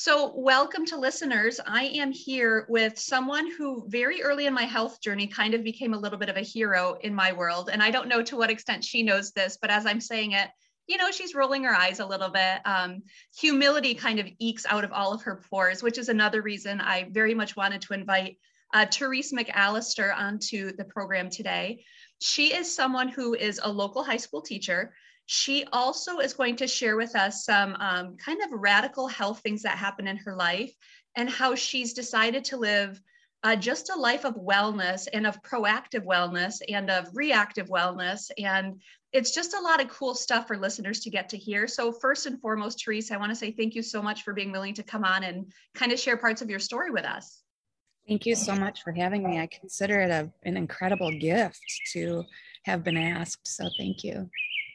So, welcome to listeners. I am here with someone who, very early in my health journey, kind of became a little bit of a hero in my world. And I don't know to what extent she knows this, but as I'm saying it, you know, she's rolling her eyes a little bit. Um, humility kind of ekes out of all of her pores, which is another reason I very much wanted to invite uh, Therese McAllister onto the program today. She is someone who is a local high school teacher. She also is going to share with us some um, kind of radical health things that happen in her life and how she's decided to live uh, just a life of wellness and of proactive wellness and of reactive wellness. And it's just a lot of cool stuff for listeners to get to hear. So, first and foremost, Therese, I want to say thank you so much for being willing to come on and kind of share parts of your story with us. Thank you so much for having me. I consider it a, an incredible gift to have been asked. So, thank you.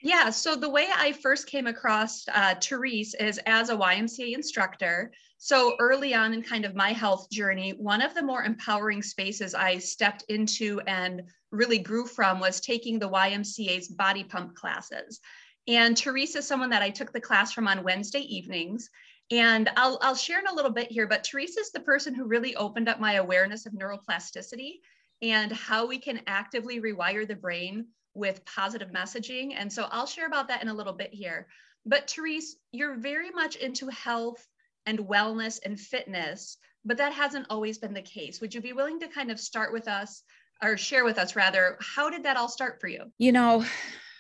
Yeah, so the way I first came across uh, Therese is as a YMCA instructor. So early on in kind of my health journey, one of the more empowering spaces I stepped into and really grew from was taking the YMCA's body pump classes. And Therese is someone that I took the class from on Wednesday evenings. And I'll, I'll share in a little bit here, but Therese is the person who really opened up my awareness of neuroplasticity and how we can actively rewire the brain with positive messaging. And so I'll share about that in a little bit here. But Therese, you're very much into health and wellness and fitness, but that hasn't always been the case. Would you be willing to kind of start with us or share with us rather, how did that all start for you? You know,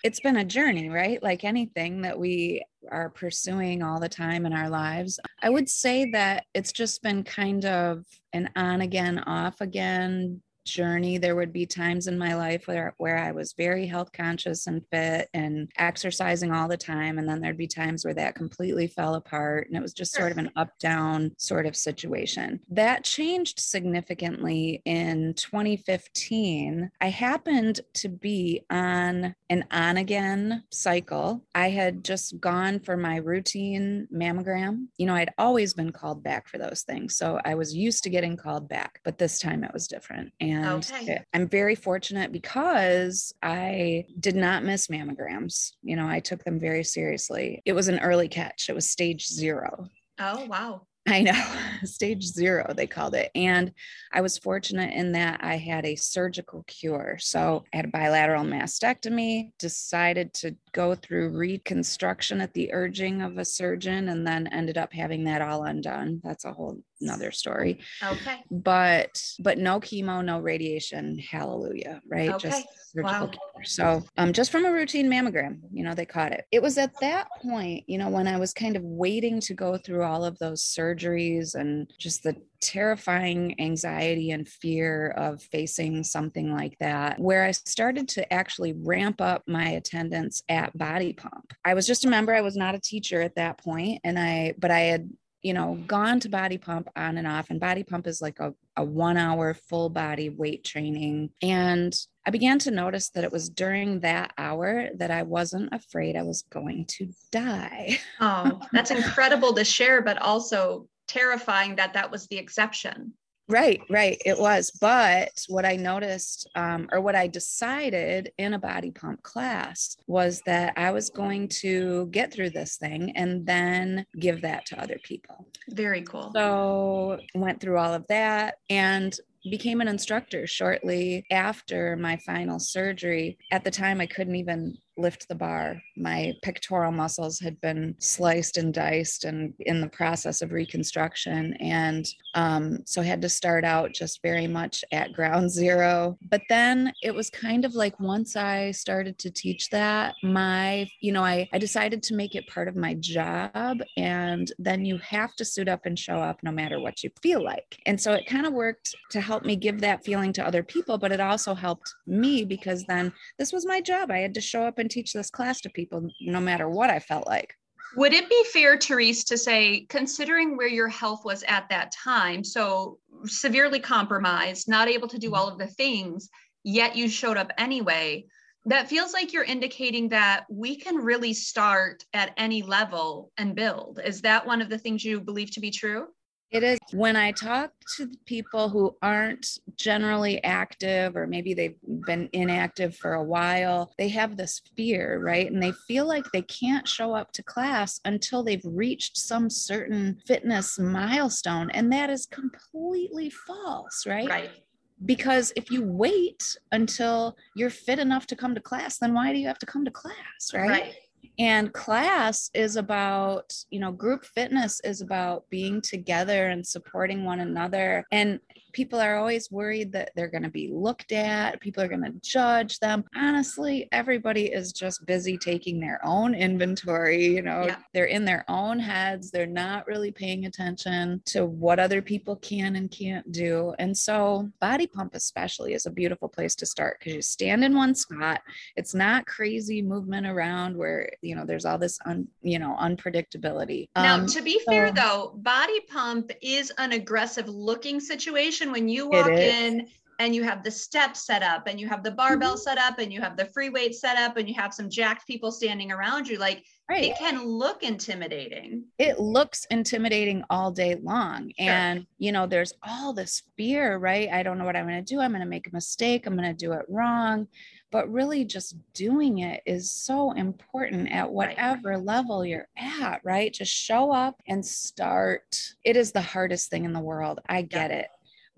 it's been a journey, right? Like anything that we are pursuing all the time in our lives. I would say that it's just been kind of an on again, off again journey there would be times in my life where where I was very health conscious and fit and exercising all the time and then there'd be times where that completely fell apart and it was just sort of an up down sort of situation. That changed significantly in 2015. I happened to be on an on again cycle. I had just gone for my routine mammogram. You know, I'd always been called back for those things. So I was used to getting called back, but this time it was different. And and okay. I'm very fortunate because I did not miss mammograms. You know, I took them very seriously. It was an early catch, it was stage zero. Oh, wow. I know, stage zero, they called it. And I was fortunate in that I had a surgical cure. So I had a bilateral mastectomy, decided to go through reconstruction at the urging of a surgeon, and then ended up having that all undone. That's a whole another story. Okay. But but no chemo, no radiation. Hallelujah. Right. Okay. Just surgical wow. care. So um just from a routine mammogram, you know, they caught it. It was at that point, you know, when I was kind of waiting to go through all of those surgeries and just the terrifying anxiety and fear of facing something like that, where I started to actually ramp up my attendance at Body Pump. I was just a member, I was not a teacher at that point, and I, but I had you know, gone to body pump on and off. And body pump is like a, a one hour full body weight training. And I began to notice that it was during that hour that I wasn't afraid I was going to die. oh, that's incredible to share, but also terrifying that that was the exception. Right, right. It was. But what I noticed, um, or what I decided in a body pump class, was that I was going to get through this thing and then give that to other people. Very cool. So, went through all of that. And became an instructor shortly after my final surgery. At the time, I couldn't even lift the bar. My pectoral muscles had been sliced and diced and in the process of reconstruction. And um, so had to start out just very much at ground zero. But then it was kind of like once I started to teach that, my, you know, I, I decided to make it part of my job. And then you have to suit up and show up no matter what you feel like. And so it kind of worked to help me give that feeling to other people, but it also helped me because then this was my job. I had to show up and teach this class to people no matter what I felt like. Would it be fair, Therese, to say, considering where your health was at that time, so severely compromised, not able to do mm-hmm. all of the things, yet you showed up anyway? That feels like you're indicating that we can really start at any level and build. Is that one of the things you believe to be true? It is when I talk to people who aren't generally active or maybe they've been inactive for a while, they have this fear, right? And they feel like they can't show up to class until they've reached some certain fitness milestone. And that is completely false, right? Right. Because if you wait until you're fit enough to come to class, then why do you have to come to class, right? Right and class is about you know group fitness is about being together and supporting one another. And people are always worried that they're going to be looked at, people are going to judge them. Honestly, everybody is just busy taking their own inventory. You know, yeah. they're in their own heads, they're not really paying attention to what other people can and can't do. And so, body pump, especially, is a beautiful place to start because you stand in one spot. It's not crazy movement around where, you know, there's all this, un, you know, unpredictability. Now, um, to be fair, though, body pump is an aggressive looking situation when you walk in and you have the steps set up and you have the barbell mm-hmm. set up and you have the free weight set up and you have some jacked people standing around you like right. it can look intimidating. It looks intimidating all day long. Sure. and you know there's all this fear right? I don't know what i'm going to do. I'm going to make a mistake. I'm going to do it wrong. But really just doing it is so important at whatever right. level you're at right? Just show up and start. It is the hardest thing in the world. I get yeah. it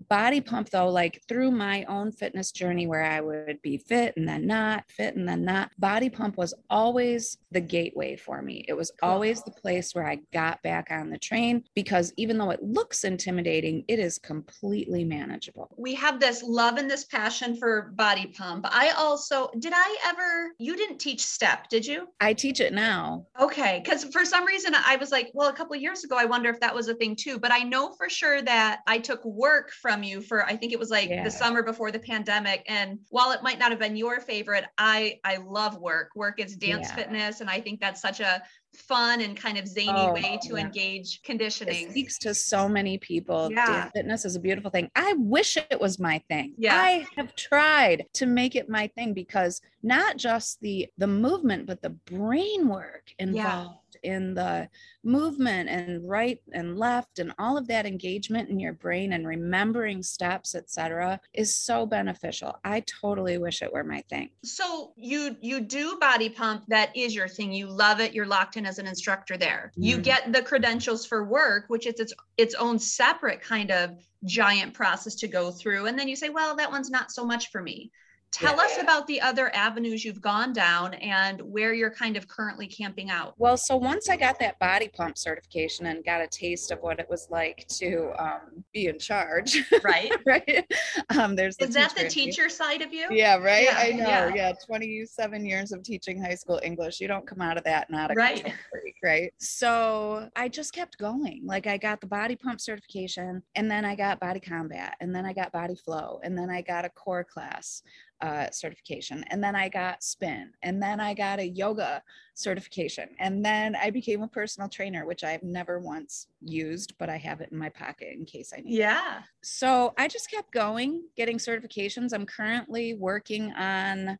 body pump though like through my own fitness journey where i would be fit and then not fit and then not body pump was always the gateway for me. It was always the place where i got back on the train because even though it looks intimidating it is completely manageable. We have this love and this passion for body pump. I also did i ever you didn't teach step did you? I teach it now. Okay because for some reason i was like well a couple years ago i wonder if that was a thing too but i know for sure that i took WERQ from you for I think it was like yeah. the summer before the pandemic. And while it might not have been your favorite, I I love WERQ. WERQ is dance yeah. fitness, and I think that's such a fun and kind of zany oh, way to yeah. engage conditioning. It speaks to so many people. Yeah. Dance fitness is a beautiful thing. I wish it was my thing. Yeah. I have tried to make it my thing because not just the the movement, but the brain work involved in the movement and right and left and all of that engagement in your brain and remembering steps etc is so beneficial. I totally wish it were my thing. So you you do body pump. That is your thing. You love it. You're locked in as an instructor there. Mm-hmm. you get the credentials for WERQ which is its its own separate kind of giant process to go through. And then you say well that one's not so much for me Tell yeah. us about the other avenues you've gone down and where you're kind of currently camping out. Well, so once I got that body pump certification and got a taste of what it was like to um, be in charge, right? right. Um, there's the is that the teacher side of you? Yeah, right. Yeah, I know. Yeah. yeah. 27 years of teaching high school English. You don't come out of that not a right. freak, right? So I just kept going. Like I got the body pump certification, and then I got body combat, and then I got body flow, and then I got a core class uh, certification. And then I got spin. And then I got a yoga certification. And then I became a personal trainer, which I've never once used, but I have it in my pocket in case I need yeah. it. So I just kept going, getting certifications. I'm currently working on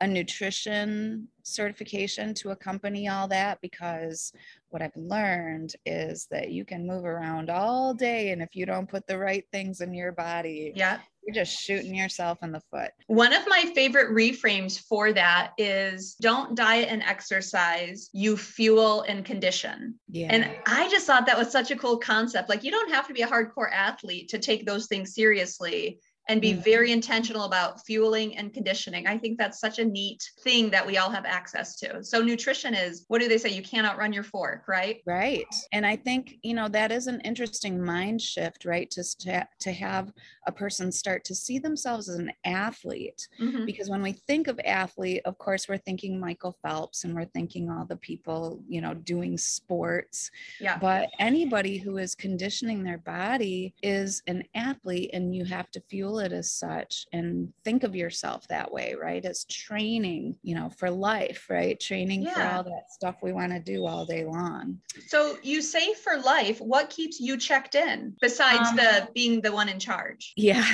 a nutrition certification to accompany all that because what I've learned is that you can move around all day and if you don't put the right things in your body, yeah, you're just shooting yourself in the foot. One of my favorite reframes for that is don't diet and exercise, you fuel and condition. Yeah. And I just thought that was such a cool concept. Like you don't have to be a hardcore athlete to take those things seriously and be mm-hmm. very intentional about fueling and conditioning. I think that's such a neat thing that we all have access to. So nutrition is what do they say? You can't outrun your fork, right? Right. And I think, you know, that is an interesting mind shift, right? To to have a person start to see themselves as an athlete. Mm-hmm. Because when we think of athlete, of course, we're thinking Michael Phelps and we're thinking all the people, you know, doing sports. Yeah. But anybody who is conditioning their body is an athlete and you have to fuel feel it as such and think of yourself that way, right? As training, you know, for life, right? Training yeah. for all that stuff we want to do all day long. So you say for life, what keeps you checked in besides um, the being the one in charge? Yeah.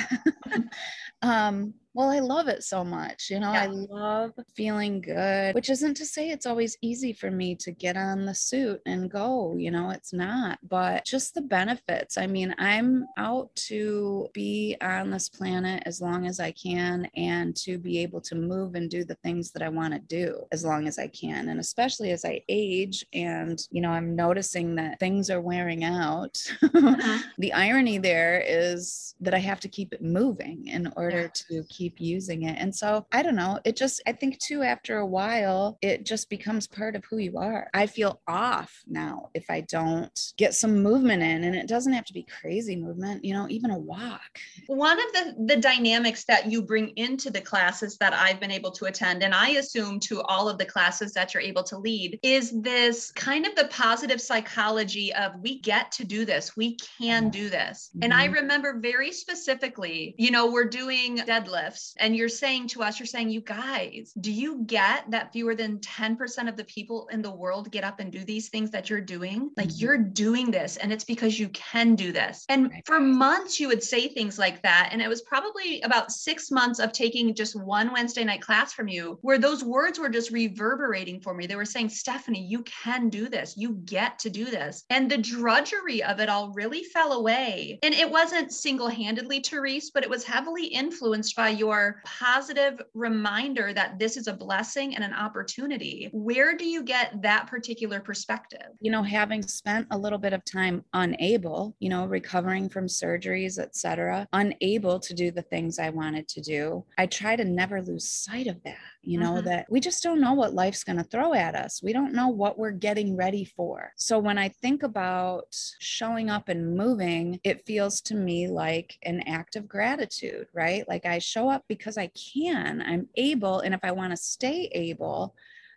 um well, I love it so much. You know, yeah. I love feeling good, which isn't to say it's always easy for me to get on the suit and go. You know, it's not, but just the benefits. I mean, I'm out to be on this planet as long as I can and to be able to move and do the things that I want to do as long as I can. And especially as I age and, you know, I'm noticing that things are wearing out. Uh-huh. the irony there is that I have to keep it moving in order yeah. to keep keep using it. And so I don't know, it just, I think too, after a while, it just becomes part of who you are. I feel off now if I don't get some movement in, and it doesn't have to be crazy movement, you know, even a walk. One of the, the dynamics that you bring into the classes that I've been able to attend, and I assume to all of the classes that you're able to lead, is this kind of the positive psychology of we get to do this, we can do this. Mm-hmm. And I mm-hmm. remember very specifically, you know, we're doing deadlifts and you're saying to us, you're saying, you guys, do you get that fewer than 10% of the people in the world get up and do these things that you're doing? Like mm-hmm. you're doing this and it's because you can do this. And right. for months, you would say things like that. And it was probably about six months of taking just one Wednesday night class from you where those words were just reverberating for me. They were saying, Stephanie, you can do this. You get to do this. And the drudgery of it all really fell away. And it wasn't single handedly Therese, but it was heavily influenced by your your positive reminder that this is a blessing and an opportunity. Where do you get that particular perspective? You know, having spent a little bit of time unable, you know, recovering from surgeries, etc., unable to do the things I wanted to do, I try to never lose sight of that you know, mm-hmm. that we just don't know what life's going to throw at us. We don't know what we're getting ready for. So when I think about showing up and moving, it feels to me like an act of gratitude, right? Like I show up because I can, I'm able. And if I want to stay able,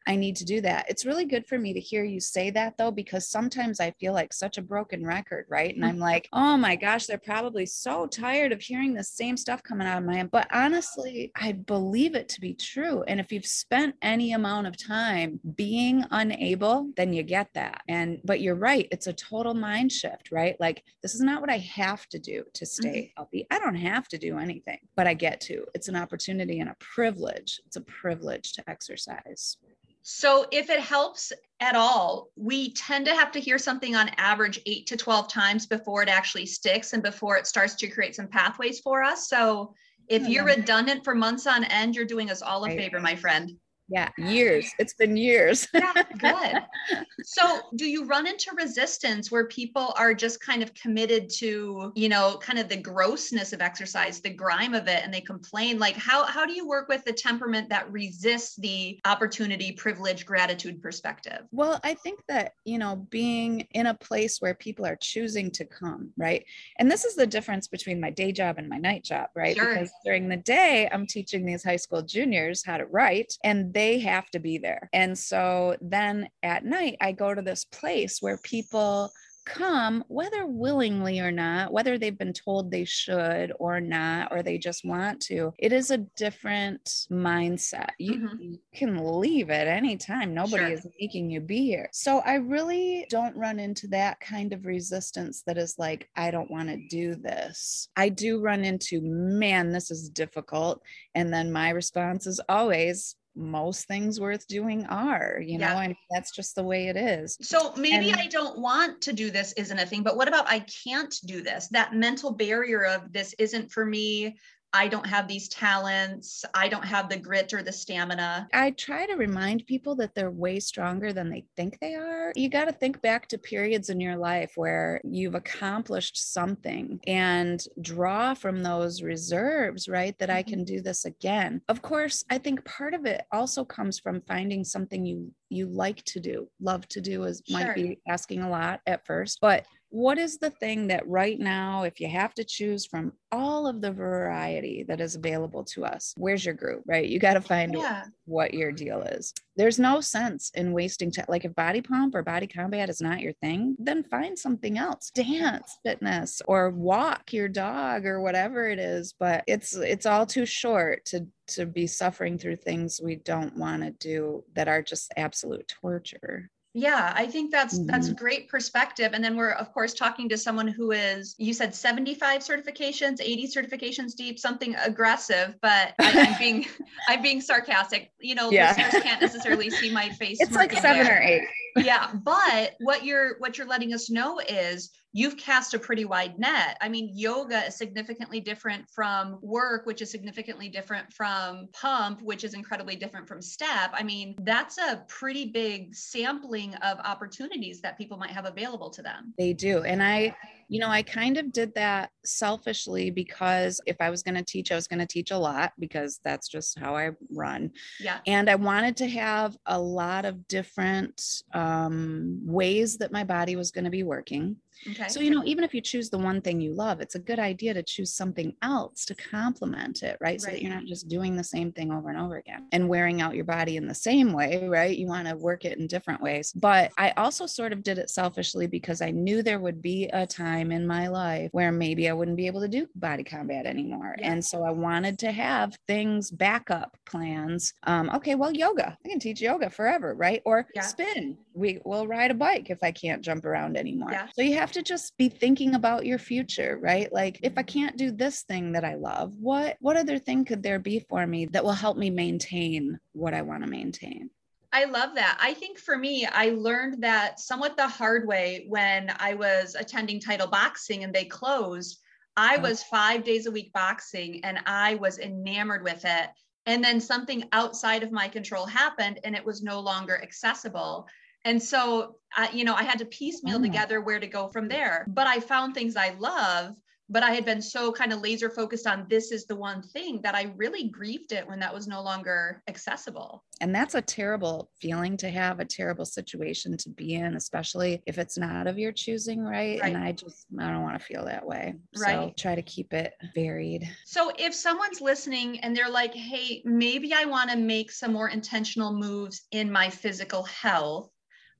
I need to do that. It's really good for me to hear you say that though, because sometimes I feel like such a broken record, right? And I'm mm-hmm. like, oh my gosh, they're probably so tired of hearing the same stuff coming out of my end. But honestly, I believe it to be true. And if you've spent any amount of time being unable, then you get that. And, but you're right, it's a total mind shift, right? Like, this is not what I have to do to stay mm-hmm. healthy. I don't have to do anything, but I get to. It's an opportunity and a privilege. It's a privilege to exercise. So, if it helps at all, we tend to have to hear something on average eight to 12 times before it actually sticks and before it starts to create some pathways for us. So, if oh, you're redundant for months on end, you're doing us all a favor, my friend. Yeah, years. It's been years. yeah, good. So, do you run into resistance where people are just kind of committed to, you know, kind of the grossness of exercise, the grime of it, and they complain? Like, how how do you work with the temperament that resists the opportunity, privilege, gratitude perspective? Well, I think that you know, being in a place where people are choosing to come, right? And this is the difference between my day job and my night job, right? Sure. Because during the day, I'm teaching these high school juniors how to write, and they have to be there. And so then at night, I go to this place where people come, whether willingly or not, whether they've been told they should or not, or they just want to, it is a different mindset. You, mm-hmm. you can leave at any time. Nobody sure. is making you be here. So I really don't run into that kind of resistance that is like, I don't want to do this. I do run into, man, this is difficult. And then my response is always, most things worth doing are, you yeah. know, and that's just the way it is. So maybe and, I don't want to do this isn't a thing, but what about I can't do this? That mental barrier of this isn't for me. I don't have these talents. I don't have the grit or the stamina. I try to remind people that they're way stronger than they think they are. You got to think back to periods in your life where you've accomplished something and draw from those reserves, right? That I mm-hmm. can do this again. Of course, I think part of it also comes from finding something you you like to do, love to do is sure. might be asking a lot at first, but what is the thing that right now, if you have to choose from all of the variety that is available to us, where's your group, right? You got to find yeah. what your deal is. There's no sense in wasting time. Like if body pump or body combat is not your thing, then find something else. Dance, fitness, or walk your dog or whatever it is. But it's it's all too short to to be suffering through things we don't want to do that are just absolute torture yeah i think that's mm-hmm. that's great perspective and then we're of course talking to someone who is you said 75 certifications 80 certifications deep something aggressive but I, am being i'm being sarcastic you know yeah. listeners can't necessarily see my face it's like seven there. or eight yeah but what you're what you're letting us know is you've cast a pretty wide net. I mean, yoga is significantly different from WERQ, which is significantly different from pump, which is incredibly different from step. I mean, that's a pretty big sampling of opportunities that people might have available to them. They do. And I, you know, I kind of did that selfishly because if I was going to teach, I was going to teach a lot because that's just how I run. Yeah. And I wanted to have a lot of different um, ways that my body was going to be working. Okay. So, you know, even if you choose the one thing you love, it's a good idea to choose something else to complement it, right? So right. that you're not just doing the same thing over and over again and wearing out your body in the same way, right? You want to work it in different ways. But I also sort of did it selfishly because I knew there would be a time in my life where maybe I wouldn't be able to do body combat anymore. Yeah. And so I wanted to have things, backup plans. Um, okay, well, yoga, I can teach yoga forever, right? Or yeah. spin. We will ride a bike if I can't jump around anymore. Yeah. So you have to just be thinking about your future, right? Like if I can't do this thing that I love, what what other thing could there be for me that will help me maintain what I want to maintain? I love that. I think for me, I learned that somewhat the hard way when I was attending Title Boxing and they closed. I oh. was five days a week boxing and I was enamored with it. And then something outside of my control happened and it was no longer accessible. And so, I, you know, I had to piecemeal mm. together where to go from there. But I found things I love but I had been so kind of laser focused on this is the one thing that I really grieved it when that was no longer accessible. And that's a terrible feeling to have, a terrible situation to be in, especially if it's not of your choosing, right? right. And I just, I don't want to feel that way. Right. So try to keep it varied. So if someone's listening and they're like, hey, maybe I want to make some more intentional moves in my physical health,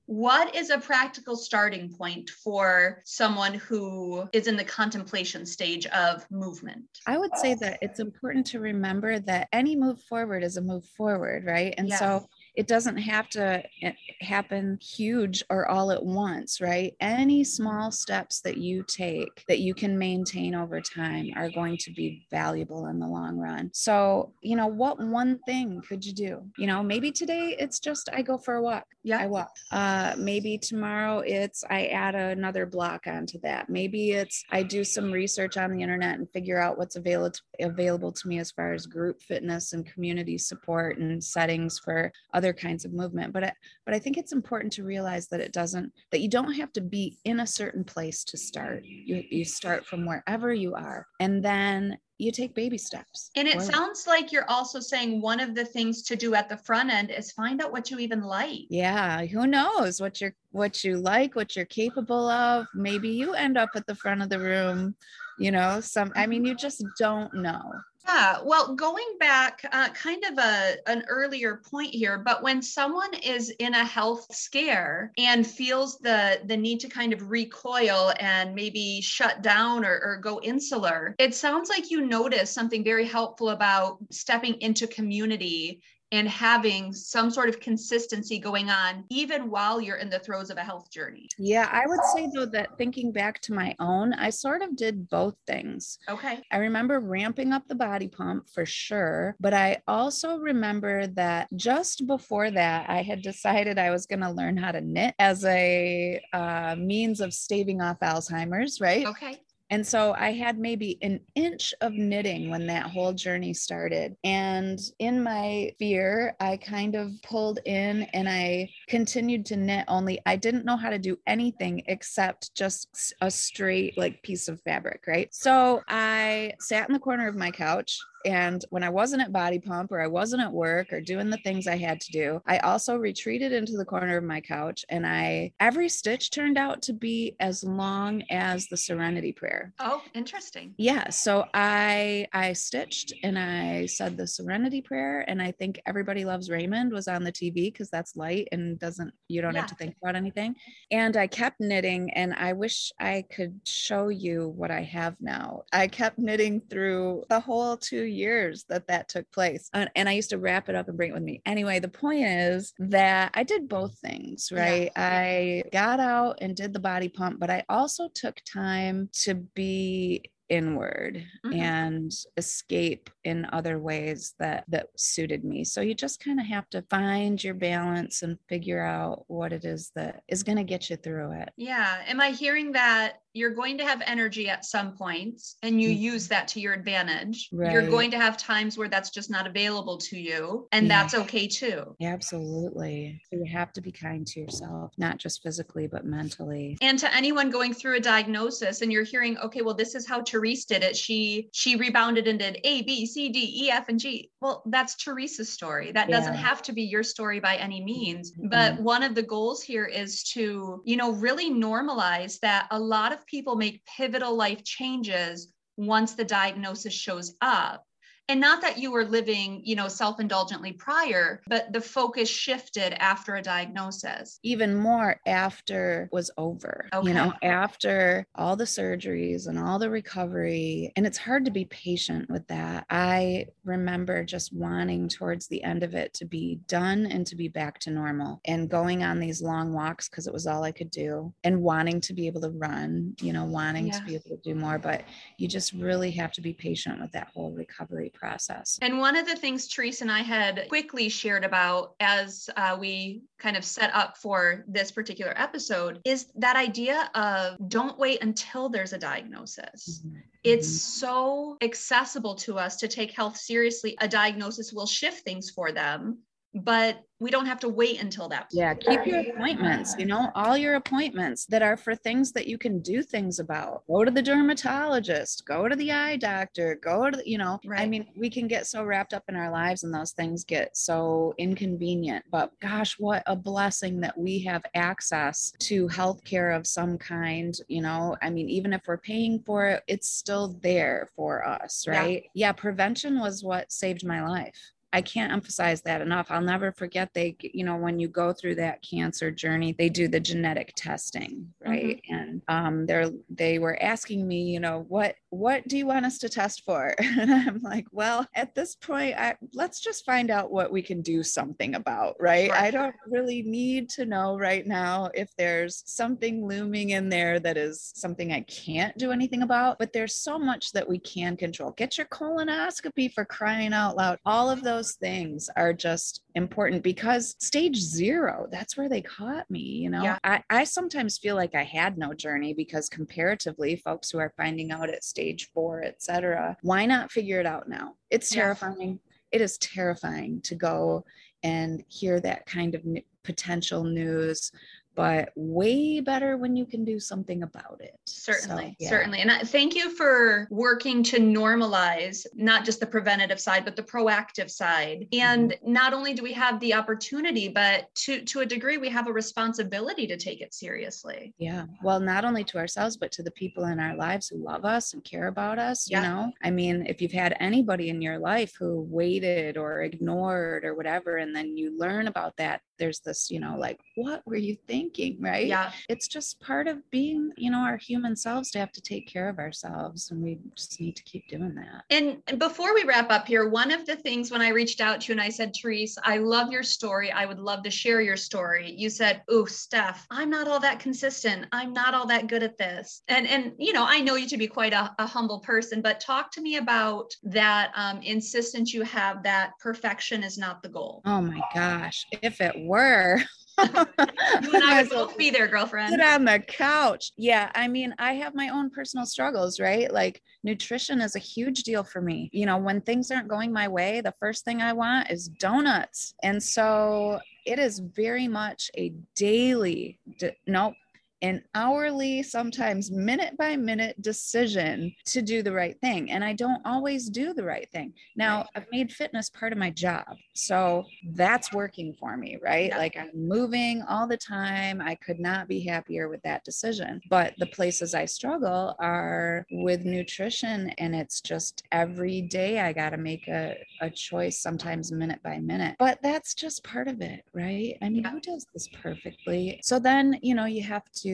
what is a practical starting point for someone who is in the contemplation stage of movement? I would say that it's important to remember that any move forward is a move forward, right? And yes. so it doesn't have to eh, happen huge or all at once, right? Any small steps that you take that you can maintain over time are going to be valuable in the long run. So, you know, what one thing could you do? You know, maybe today it's just I go for a walk. Yeah. I walk. Uh, maybe tomorrow it's I add another block onto that. Maybe it's I do some research on the internet and figure out what's available available to me as far as group fitness and community support and settings for other other kinds of movement but I, but I think it's important to realize that it doesn't that you don't have to be in a certain place to start you you start from wherever you are and then you take baby steps. And it forward. sounds like you're also saying one of the things to do at the front end is find out what you even like. Yeah, who knows what you're what you like, what you're capable of. Maybe you end up at the front of the room, you know, some I mean you just don't know. Yeah, well, going back, uh, kind of a an earlier point here, but when someone is in a health scare and feels the the need to kind of recoil and maybe shut down or, or go insular, it sounds like you notice something very helpful about stepping into community and having some sort of consistency going on even while you're in the throes of a health journey. Yeah, I would say though that thinking back to my own, I sort of did both things. Okay. I remember ramping up the body pump for sure, but I also remember that just before that, I had decided I was going to learn how to knit as a uh, means of staving off Alzheimer's, right? Okay. And so I had maybe an inch of knitting when that whole journey started. And in my fear, I kind of pulled in and I continued to knit, only I didn't know how to do anything except just a straight, like, piece of fabric, right? So I sat in the corner of my couch And when I wasn't at Body Pump or I wasn't at work or doing the things I had to do, I also retreated into the corner of my couch and I, every stitch turned out to be as long as the serenity prayer. Oh, interesting. Yeah. So I, I stitched and I said the serenity prayer. And I think everybody loves Raymond was on the TV because that's light and doesn't, you don't yeah. have to think about anything. And I kept knitting and I wish I could show you what I have now. I kept knitting through the whole two years that that took place. And, and I used to wrap it up and bring it with me. Anyway, the point is that I did both things, right? Yeah. I got out and did the body pump, but I also took time to be inward mm-hmm. and escape in other ways that that suited me so you just kind of have to find your balance and figure out what it is that is going to get you through it yeah am i hearing that you're going to have energy at some points and you mm-hmm. use that to your advantage. Right. You're going to have times where that's just not available to you, and yeah. that's okay too. Absolutely. So you have to be kind to yourself, not just physically, but mentally. And to anyone going through a diagnosis and you're hearing, okay, well, this is how Therese did it. She she rebounded and did A, B, C, D, E, F, and G. Well, that's Therese's story. That yeah. doesn't have to be your story by any means. Mm-hmm. But one of the goals here is to, you know, really normalize that a lot of people make pivotal life changes once the diagnosis shows up and not that you were living you know self-indulgently prior but the focus shifted after a diagnosis even more after was over okay. you know after all the surgeries and all the recovery and it's hard to be patient with that i remember just wanting towards the end of it to be done and to be back to normal and going on these long walks because it was all i could do and wanting to be able to run you know wanting yeah. to be able to do more but you just really have to be patient with that whole recovery process. And one of the things Therese and I had quickly shared about as uh, we kind of set up for this particular episode is that idea of don't wait until there's a diagnosis. Mm-hmm. It's so accessible to us to take health seriously. A diagnosis will shift things for them but we don't have to wait until that. Yeah, keep your appointments, you know, all your appointments that are for things that you can do things about. Go to the dermatologist, go to the eye doctor, go to, you know, right. I mean, we can get so wrapped up in our lives and those things get so inconvenient. But gosh, what a blessing that we have access to healthcare of some kind, you know. I mean, even if we're paying for it, it's still there for us, right? yeah, yeah prevention was what saved my life. I can't emphasize that enough. I'll never forget they, you know, when you go through that cancer journey, they do the genetic testing, right? Mm-hmm. And um, they're they were asking me, you know, what what do you want us to test for? And I'm like, well, at this point, I, let's just find out what we can do something about, right? right? I don't really need to know right now if there's something looming in there that is something I can't do anything about, but there's so much that we can control. Get your colonoscopy for crying out loud. All of those things are just important because stage zero, that's where they caught me. You know, yeah. I, I sometimes feel like I had no journey because comparatively, folks who are finding out at stage four, etc., why not figure it out now? It's terrifying. Yeah. It is terrifying to go and hear that kind of potential news but way better when you can do something about it. Certainly, so, yeah. certainly. And I, thank you for working to normalize not just the preventative side, but the proactive side. And mm-hmm. not only do we have the opportunity, but to to a degree, we have a responsibility to take it seriously. Yeah. Well, not only to ourselves, but to the people in our lives who love us and care about us. Yeah. You know, I mean, if you've had anybody in your life who waited or ignored or whatever, and then you learn about that, there's this, you know, like, what were you thinking? right? Yeah. It's just part of being, you know, our human selves to have to take care of ourselves. And we just need to keep doing that. And before we wrap up here, one of the things when I reached out to you and I said, Therese, I love your story. I would love to share your story. You said, Oh, Steph, I'm not all that consistent. I'm not all that good at this. And and you know, I know you to be quite a, a humble person, but talk to me about that um, insistence you have that perfection is not the goal. Oh my gosh. If it were. you and I would both be there, girlfriend. Sit on the couch. Yeah. I mean, I have my own personal struggles, right? Like nutrition is a huge deal for me. You know, when things aren't going my way, the first thing I want is donuts. And so it is very much a daily, nope, an hourly, sometimes minute by minute decision to do the right thing. And I don't always do the right thing. Now, I've made fitness part of my job. So that's working for me, right? Like I'm moving all the time. I could not be happier with that decision. But the places I struggle are with nutrition. And it's just every day I got to make a, a choice, sometimes minute by minute. But that's just part of it, right? I mean, yeah. who does this perfectly? So then, you know, you have to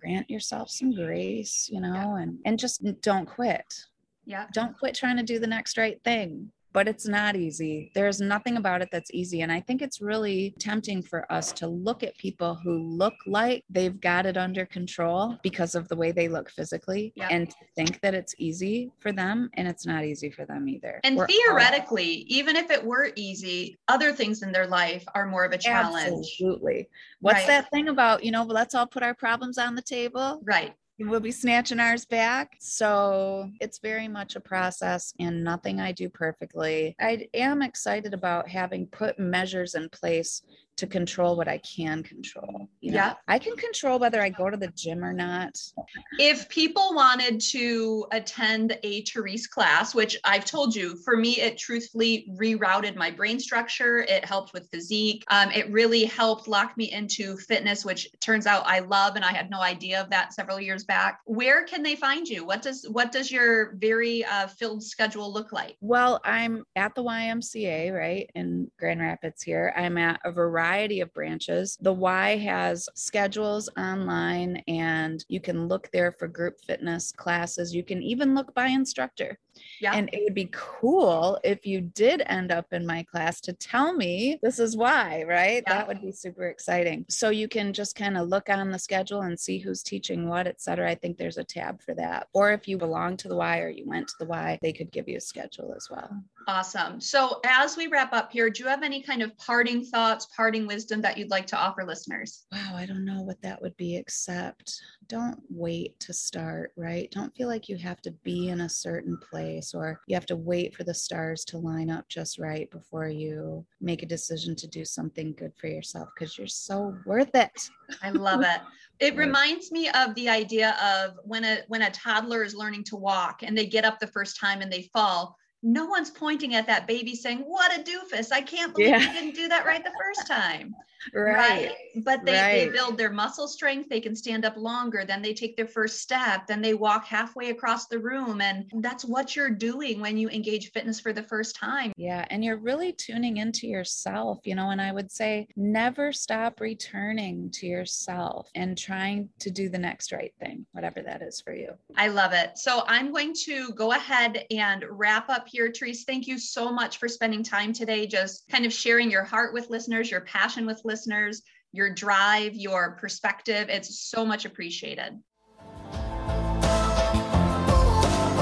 grant yourself some grace, you know, yeah. and and just don't quit. Yeah. Don't quit trying to do the next right thing but it's not easy. There's nothing about it that's easy. And I think it's really tempting for us to look at people who look like they've got it under control because of the way they look physically yep. and think that it's easy for them. And it's not easy for them either. And We're theoretically, all... even if it were easy, other things in their life are more of a challenge. Absolutely. What's right. that thing about, you know, let's all put our problems on the table? Right we'll be snatching ours back. So it's very much a process and nothing I do perfectly. I am excited about having put measures in place to control what I can control. You know, yeah. I can control whether I go to the gym or not. If people wanted to attend a Therese class, which I've told you, for me, it truthfully rerouted my brain structure. It helped with physique. Um, it really helped lock me into fitness, which turns out I love, and I had no idea of that several years back. Where can they find you? What does what does your very uh, filled schedule look like? Well, I'm at the YMCA, right in Grand Rapids here. I'm at a variety variety of branches. The Y has schedules online and you can look there for group fitness classes. You can even look by instructor. Yeah. And it would be cool if you did end up in my class to tell me this is why, right? Yeah. That would be super exciting. So you can just kind of look on the schedule and see who's teaching what, et cetera. I think there's a tab for that. Or if you belong to the Y or you went to the Y, they could give you a schedule as well. Awesome. So as we wrap up here, do you have any kind of parting thoughts, parting wisdom that you'd like to offer listeners? Wow, I don't know what that would be, except don't wait to start, right? Don't feel like you have to be in a certain place or you have to wait for the stars to line up just right before you make a decision to do something good for yourself because you're so worth it. I love it. It reminds me of the idea of when a when a toddler is learning to walk and they get up the first time and they fall no one's pointing at that baby saying, What a doofus. I can't believe yeah. you didn't do that right the first time right. right. But they, right. they build their muscle strength. They can stand up longer. Then they take their first step. Then they walk halfway across the room. And that's what you're doing when you engage fitness for the first time. Yeah. And you're really tuning into yourself, you know. And I would say never stop returning to yourself and trying to do the next right thing, whatever that is for you. I love it. So I'm going to go ahead and wrap up here. Therese, thank you so much for spending time today, just kind of sharing your heart with listeners, your passion with listeners listeners, your drive, your perspective. It's so much appreciated.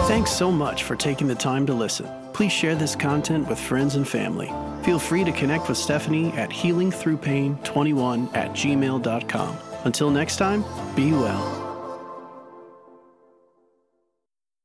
Thanks so much for taking the time to listen. Please share this content with friends and family. Feel free to connect with Stephanie at healingthroughpain21 at gmail.com. Until next time, be well.